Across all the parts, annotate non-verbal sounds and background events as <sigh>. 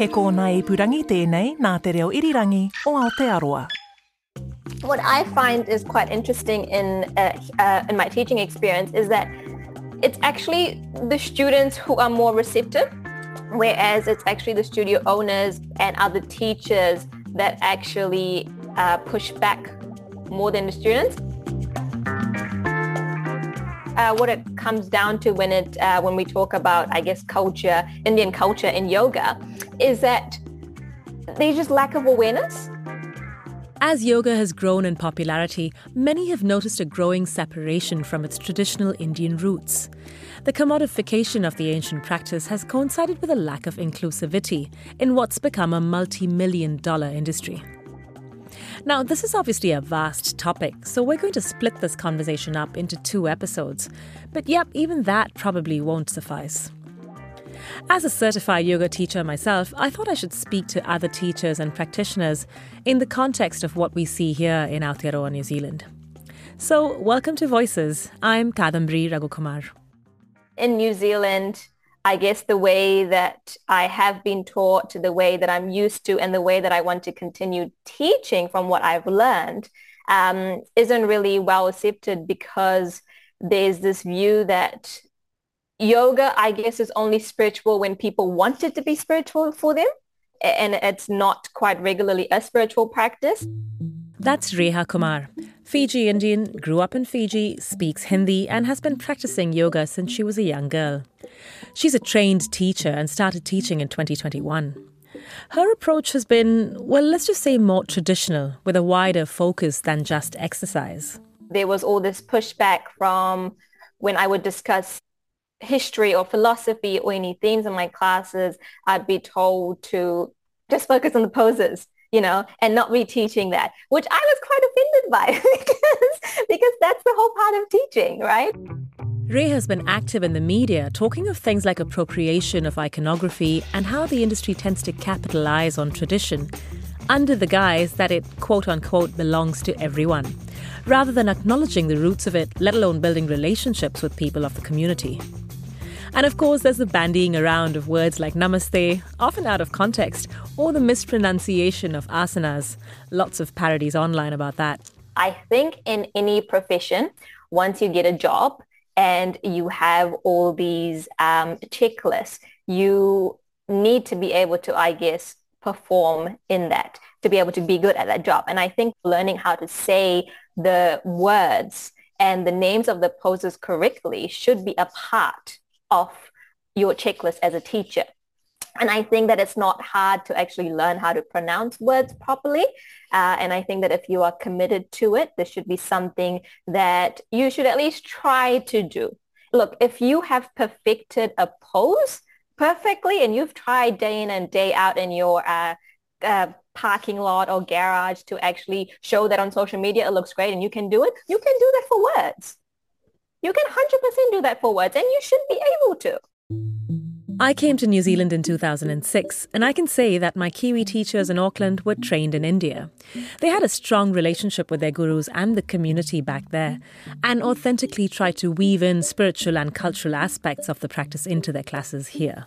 He kōna ipurangi tēnei nā te reo irirangi o Aotearoa. What I find is quite interesting in uh, uh, in my teaching experience is that it's actually the students who are more receptive, whereas it's actually the studio owners and other teachers that actually uh, push back more than the students. Uh, what it comes down to when it uh, when we talk about I guess culture, Indian culture in yoga, is that there's just lack of awareness. As yoga has grown in popularity, many have noticed a growing separation from its traditional Indian roots. The commodification of the ancient practice has coincided with a lack of inclusivity in what's become a multi million dollar industry. Now, this is obviously a vast topic, so we're going to split this conversation up into two episodes. But yep, even that probably won't suffice. As a certified yoga teacher myself, I thought I should speak to other teachers and practitioners in the context of what we see here in Aotearoa, New Zealand. So, welcome to Voices. I'm Kadambari Raghukumar. In New Zealand, I guess the way that I have been taught, the way that I'm used to, and the way that I want to continue teaching from what I've learned um, isn't really well accepted because there's this view that yoga, I guess, is only spiritual when people want it to be spiritual for them. And it's not quite regularly a spiritual practice. That's Reha Kumar. Fiji Indian, grew up in Fiji, speaks Hindi, and has been practicing yoga since she was a young girl. She's a trained teacher and started teaching in 2021. Her approach has been, well, let's just say more traditional, with a wider focus than just exercise. There was all this pushback from when I would discuss history or philosophy or any themes in my classes, I'd be told to just focus on the poses, you know, and not be teaching that, which I was quite offended by <laughs> because, because that's the whole part of teaching, right? Reha has been active in the media talking of things like appropriation of iconography and how the industry tends to capitalize on tradition under the guise that it quote unquote belongs to everyone, rather than acknowledging the roots of it, let alone building relationships with people of the community. And of course, there's the bandying around of words like namaste, often out of context, or the mispronunciation of asanas. Lots of parodies online about that. I think in any profession, once you get a job and you have all these um, checklists, you need to be able to, I guess, perform in that to be able to be good at that job. And I think learning how to say the words and the names of the poses correctly should be a part of your checklist as a teacher. And I think that it's not hard to actually learn how to pronounce words properly. Uh, and I think that if you are committed to it, this should be something that you should at least try to do. Look, if you have perfected a pose perfectly and you've tried day in and day out in your uh, uh, parking lot or garage to actually show that on social media it looks great and you can do it, you can do that for words. You can 100% do that for words and you should be able to. I came to New Zealand in 2006, and I can say that my Kiwi teachers in Auckland were trained in India. They had a strong relationship with their gurus and the community back there, and authentically tried to weave in spiritual and cultural aspects of the practice into their classes here.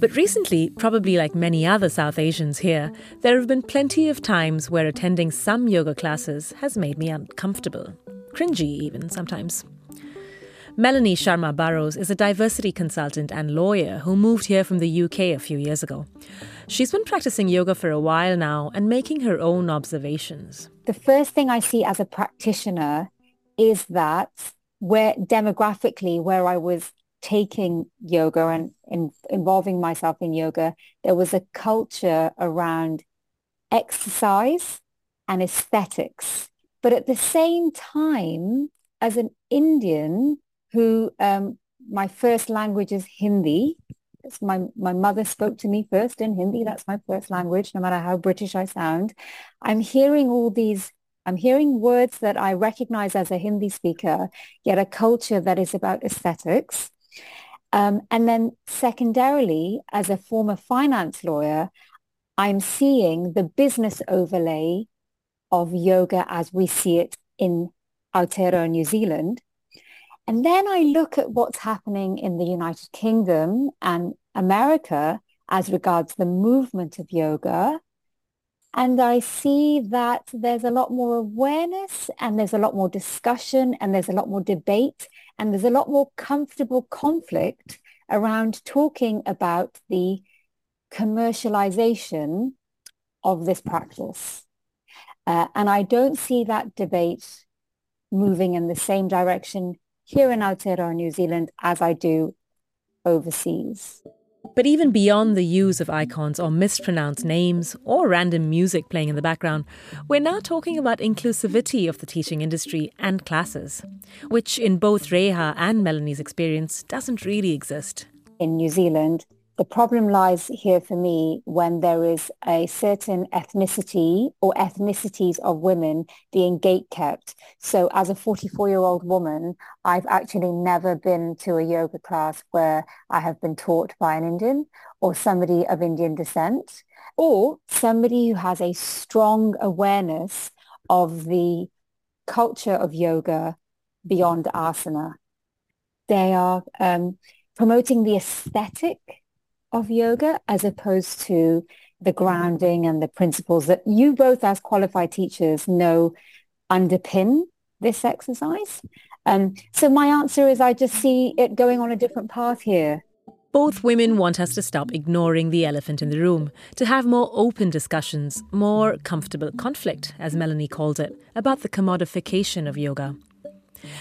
But recently, probably like many other South Asians here, there have been plenty of times where attending some yoga classes has made me uncomfortable, cringy even sometimes. Melanie Sharma Barrows is a diversity consultant and lawyer who moved here from the UK a few years ago. She's been practicing yoga for a while now and making her own observations. The first thing I see as a practitioner is that where demographically where I was taking yoga and in, involving myself in yoga, there was a culture around exercise and aesthetics. But at the same time, as an Indian who um, my first language is Hindi, my, my mother spoke to me first in Hindi. That's my first language, no matter how British I sound. I'm hearing all these I'm hearing words that I recognize as a Hindi speaker, yet a culture that is about aesthetics. Um, and then secondarily, as a former finance lawyer, I'm seeing the business overlay of yoga as we see it in Aotearoa, New Zealand. And then I look at what's happening in the United Kingdom and America as regards the movement of yoga and I see that there's a lot more awareness and there's a lot more discussion and there's a lot more debate and there's a lot more comfortable conflict around talking about the commercialization of this practice. Uh, and I don't see that debate moving in the same direction here in Aotearoa, New Zealand, as I do overseas. But even beyond the use of icons or mispronounced names or random music playing in the background, we're now talking about inclusivity of the teaching industry and classes, which in both Reha and Melanie's experience doesn't really exist. In New Zealand, the problem lies here for me when there is a certain ethnicity or ethnicities of women being gate-kept. So as a 44-year-old woman, I've actually never been to a yoga class where I have been taught by an Indian or somebody of Indian descent or somebody who has a strong awareness of the culture of yoga beyond asana. They are um, promoting the aesthetic of yoga as opposed to the grounding and the principles that you both as qualified teachers know underpin this exercise. Um, so my answer is I just see it going on a different path here. Both women want us to stop ignoring the elephant in the room, to have more open discussions, more comfortable conflict, as Melanie called it, about the commodification of yoga.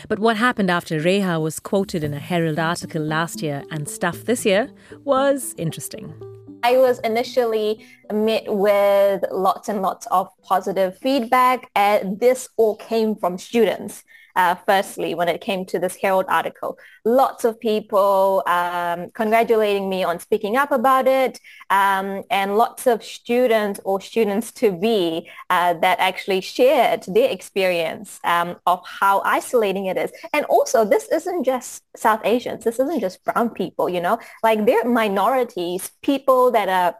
But what happened after Reha was quoted in a Herald article last year and Stuff this year was interesting. I was initially met with lots and lots of positive feedback and this all came from students uh, firstly, when it came to this Herald article. Lots of people um, congratulating me on speaking up about it um, and lots of students or students to be uh, that actually shared their experience um, of how isolating it is. And also, this isn't just South Asians. This isn't just brown people, you know, like they're minorities, people that are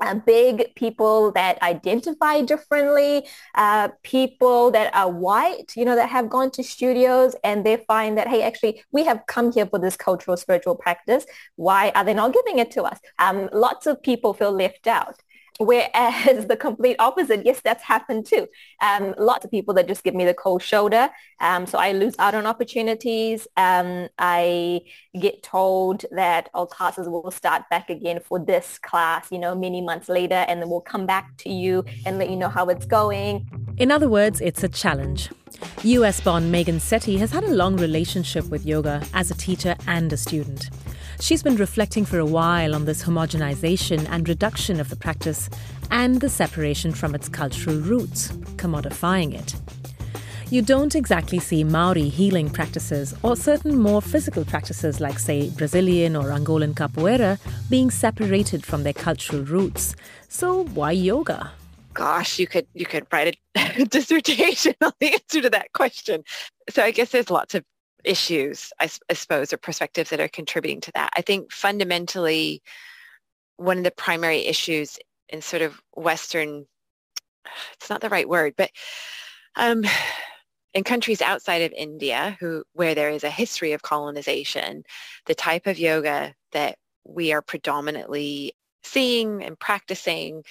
uh, big people that identify differently, uh, people that are white, you know, that have gone to studios and they find that, hey, actually, we have come here for this cultural spiritual practice. Why are they not giving it to us? Um, lots of people feel left out. Whereas <laughs> the complete opposite, yes, that's happened too. Um, lots of people that just give me the cold shoulder. Um, so I lose out on opportunities. Um, I get told that all classes will start back again for this class, you know, many months later, and then we'll come back to you and let you know how it's going. In other words, it's a challenge. US-born Megan Sethi has had a long relationship with yoga as a teacher and a student. She's been reflecting for a while on this homogenization and reduction of the practice and the separation from its cultural roots, commodifying it. You don't exactly see Maori healing practices or certain more physical practices like, say, Brazilian or Angolan capoeira being separated from their cultural roots. So why yoga? Gosh, you could you could write a <laughs> dissertation on the answer to that question. So I guess there's lots of issues, I, I suppose, or perspectives that are contributing to that. I think fundamentally, one of the primary issues in sort of Western, <sighs> it's not the right word, but um, in countries outside of India, who where there is a history of colonization, the type of yoga that we are predominantly seeing and practicing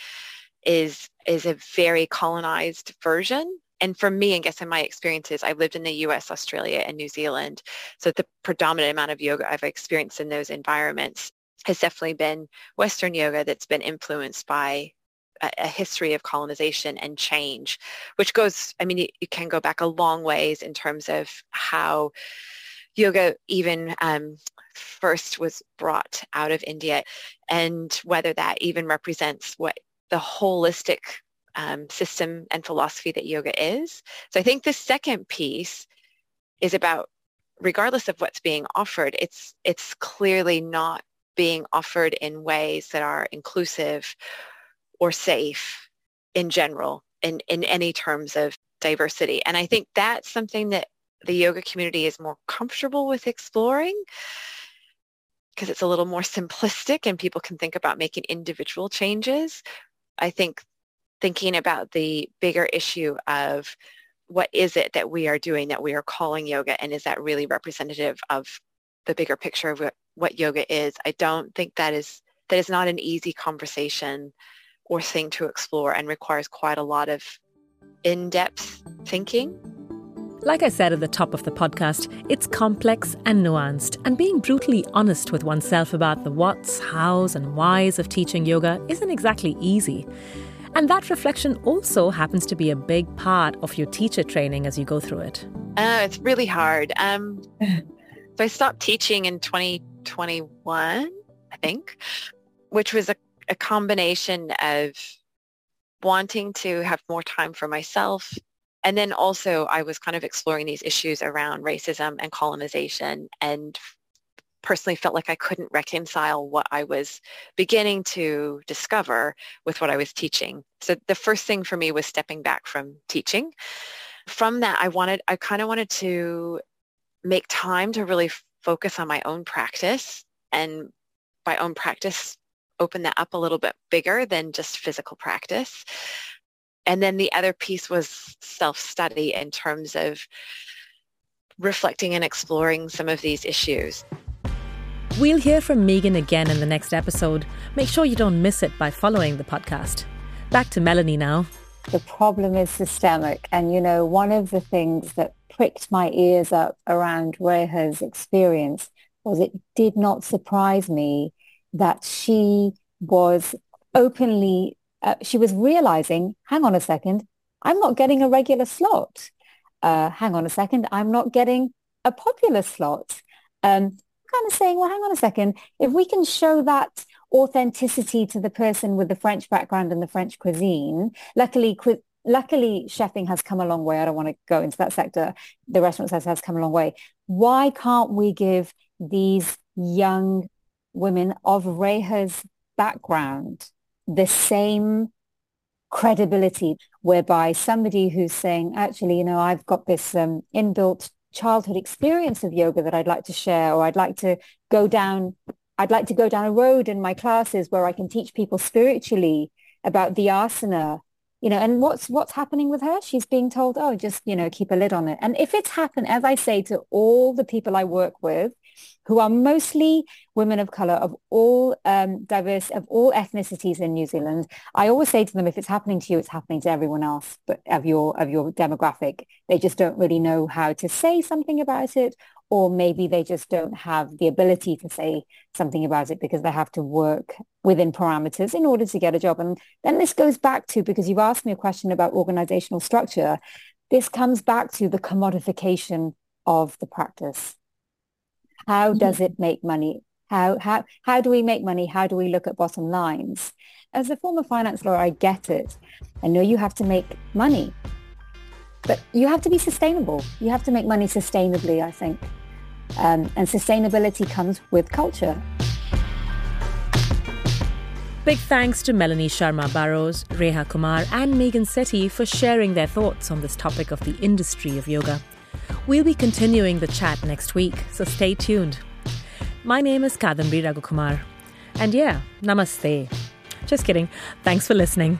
is is a very colonized version and for me, I guess in my experiences, I've lived in the US, Australia, and New Zealand. So the predominant amount of yoga I've experienced in those environments has definitely been Western yoga that's been influenced by a, a history of colonization and change, which goes, I mean, it, can go back a long ways in terms of how yoga even um, first was brought out of India and whether that even represents what the holistic um, system and philosophy that yoga is. So I think the second piece is about regardless of what's being offered, it's it's clearly not being offered in ways that are inclusive or safe in general in, in any terms of diversity. And I think that's something that the yoga community is more comfortable with exploring because it's a little more simplistic and people can think about making individual changes. I think thinking about the bigger issue of what is it that we are doing that we are calling yoga and is that really representative of the bigger picture of what, what yoga is? I don't think that is that is not an easy conversation or thing to explore and requires quite a lot of in-depth thinking. Like I said at the top of the podcast, it's complex and nuanced, and being brutally honest with oneself about the whats, hows, and whys of teaching yoga isn't exactly easy. And that reflection also happens to be a big part of your teacher training as you go through it. Uh, it's really hard. Um, <laughs> so I stopped teaching in 2021, I think, which was a, a combination of wanting to have more time for myself. And then also I was kind of exploring these issues around racism and colonization and personally felt like I couldn't reconcile what I was beginning to discover with what I was teaching. So the first thing for me was stepping back from teaching. From that, I wanted, I kind of wanted to make time to really focus on my own practice and my own practice open that up a little bit bigger than just physical practice. And then the other piece was self-study in terms of reflecting and exploring some of these issues. We'll hear from Megan again in the next episode. Make sure you don't miss it by following the podcast. Back to Melanie now. The problem is systemic. And, you know, one of the things that pricked my ears up around Reha's experience was it did not surprise me that she was openly, uh, she was realizing, hang on a second, I'm not getting a regular slot. Uh, hang on a second, I'm not getting a popular slot. Um, kind of saying, well, hang on a second, if we can show that authenticity to the person with the French background and the French cuisine, luckily, luckily chefing has come a long way. I don't want to go into that sector. The restaurant sector has come a long way. Why can't we give these young women of Reha's background the same credibility whereby somebody who's saying, actually, you know, I've got this um, inbuilt childhood experience of yoga that I'd like to share, or I'd like to go down, I'd like to go down a road in my classes where I can teach people spiritually about the asana, you know, and what's what's happening with her? She's being told, oh, just, you know, keep a lid on it. And if it's happened, as I say to all the people I work with, who are mostly women of color of all um, diverse, of all ethnicities in New Zealand. I always say to them, if it's happening to you, it's happening to everyone else, but of your of your demographic. They just don't really know how to say something about it, or maybe they just don't have the ability to say something about it because they have to work within parameters in order to get a job. And then this goes back to, because you've asked me a question about organizational structure, this comes back to the commodification of the practice. How mm-hmm. does it make money? How, how, how do we make money? How do we look at bottom lines? As a former finance lawyer, I get it. I know you have to make money, but you have to be sustainable. You have to make money sustainably, I think. Um, and sustainability comes with culture. Big thanks to Melanie Sharma Barrows, Reha Kumar, and Megan Sethi for sharing their thoughts on this topic of the industry of yoga. We'll be continuing the chat next week, so stay tuned. My name is Kadambari Raghukumar. And yeah, namaste. Just kidding. Thanks for listening.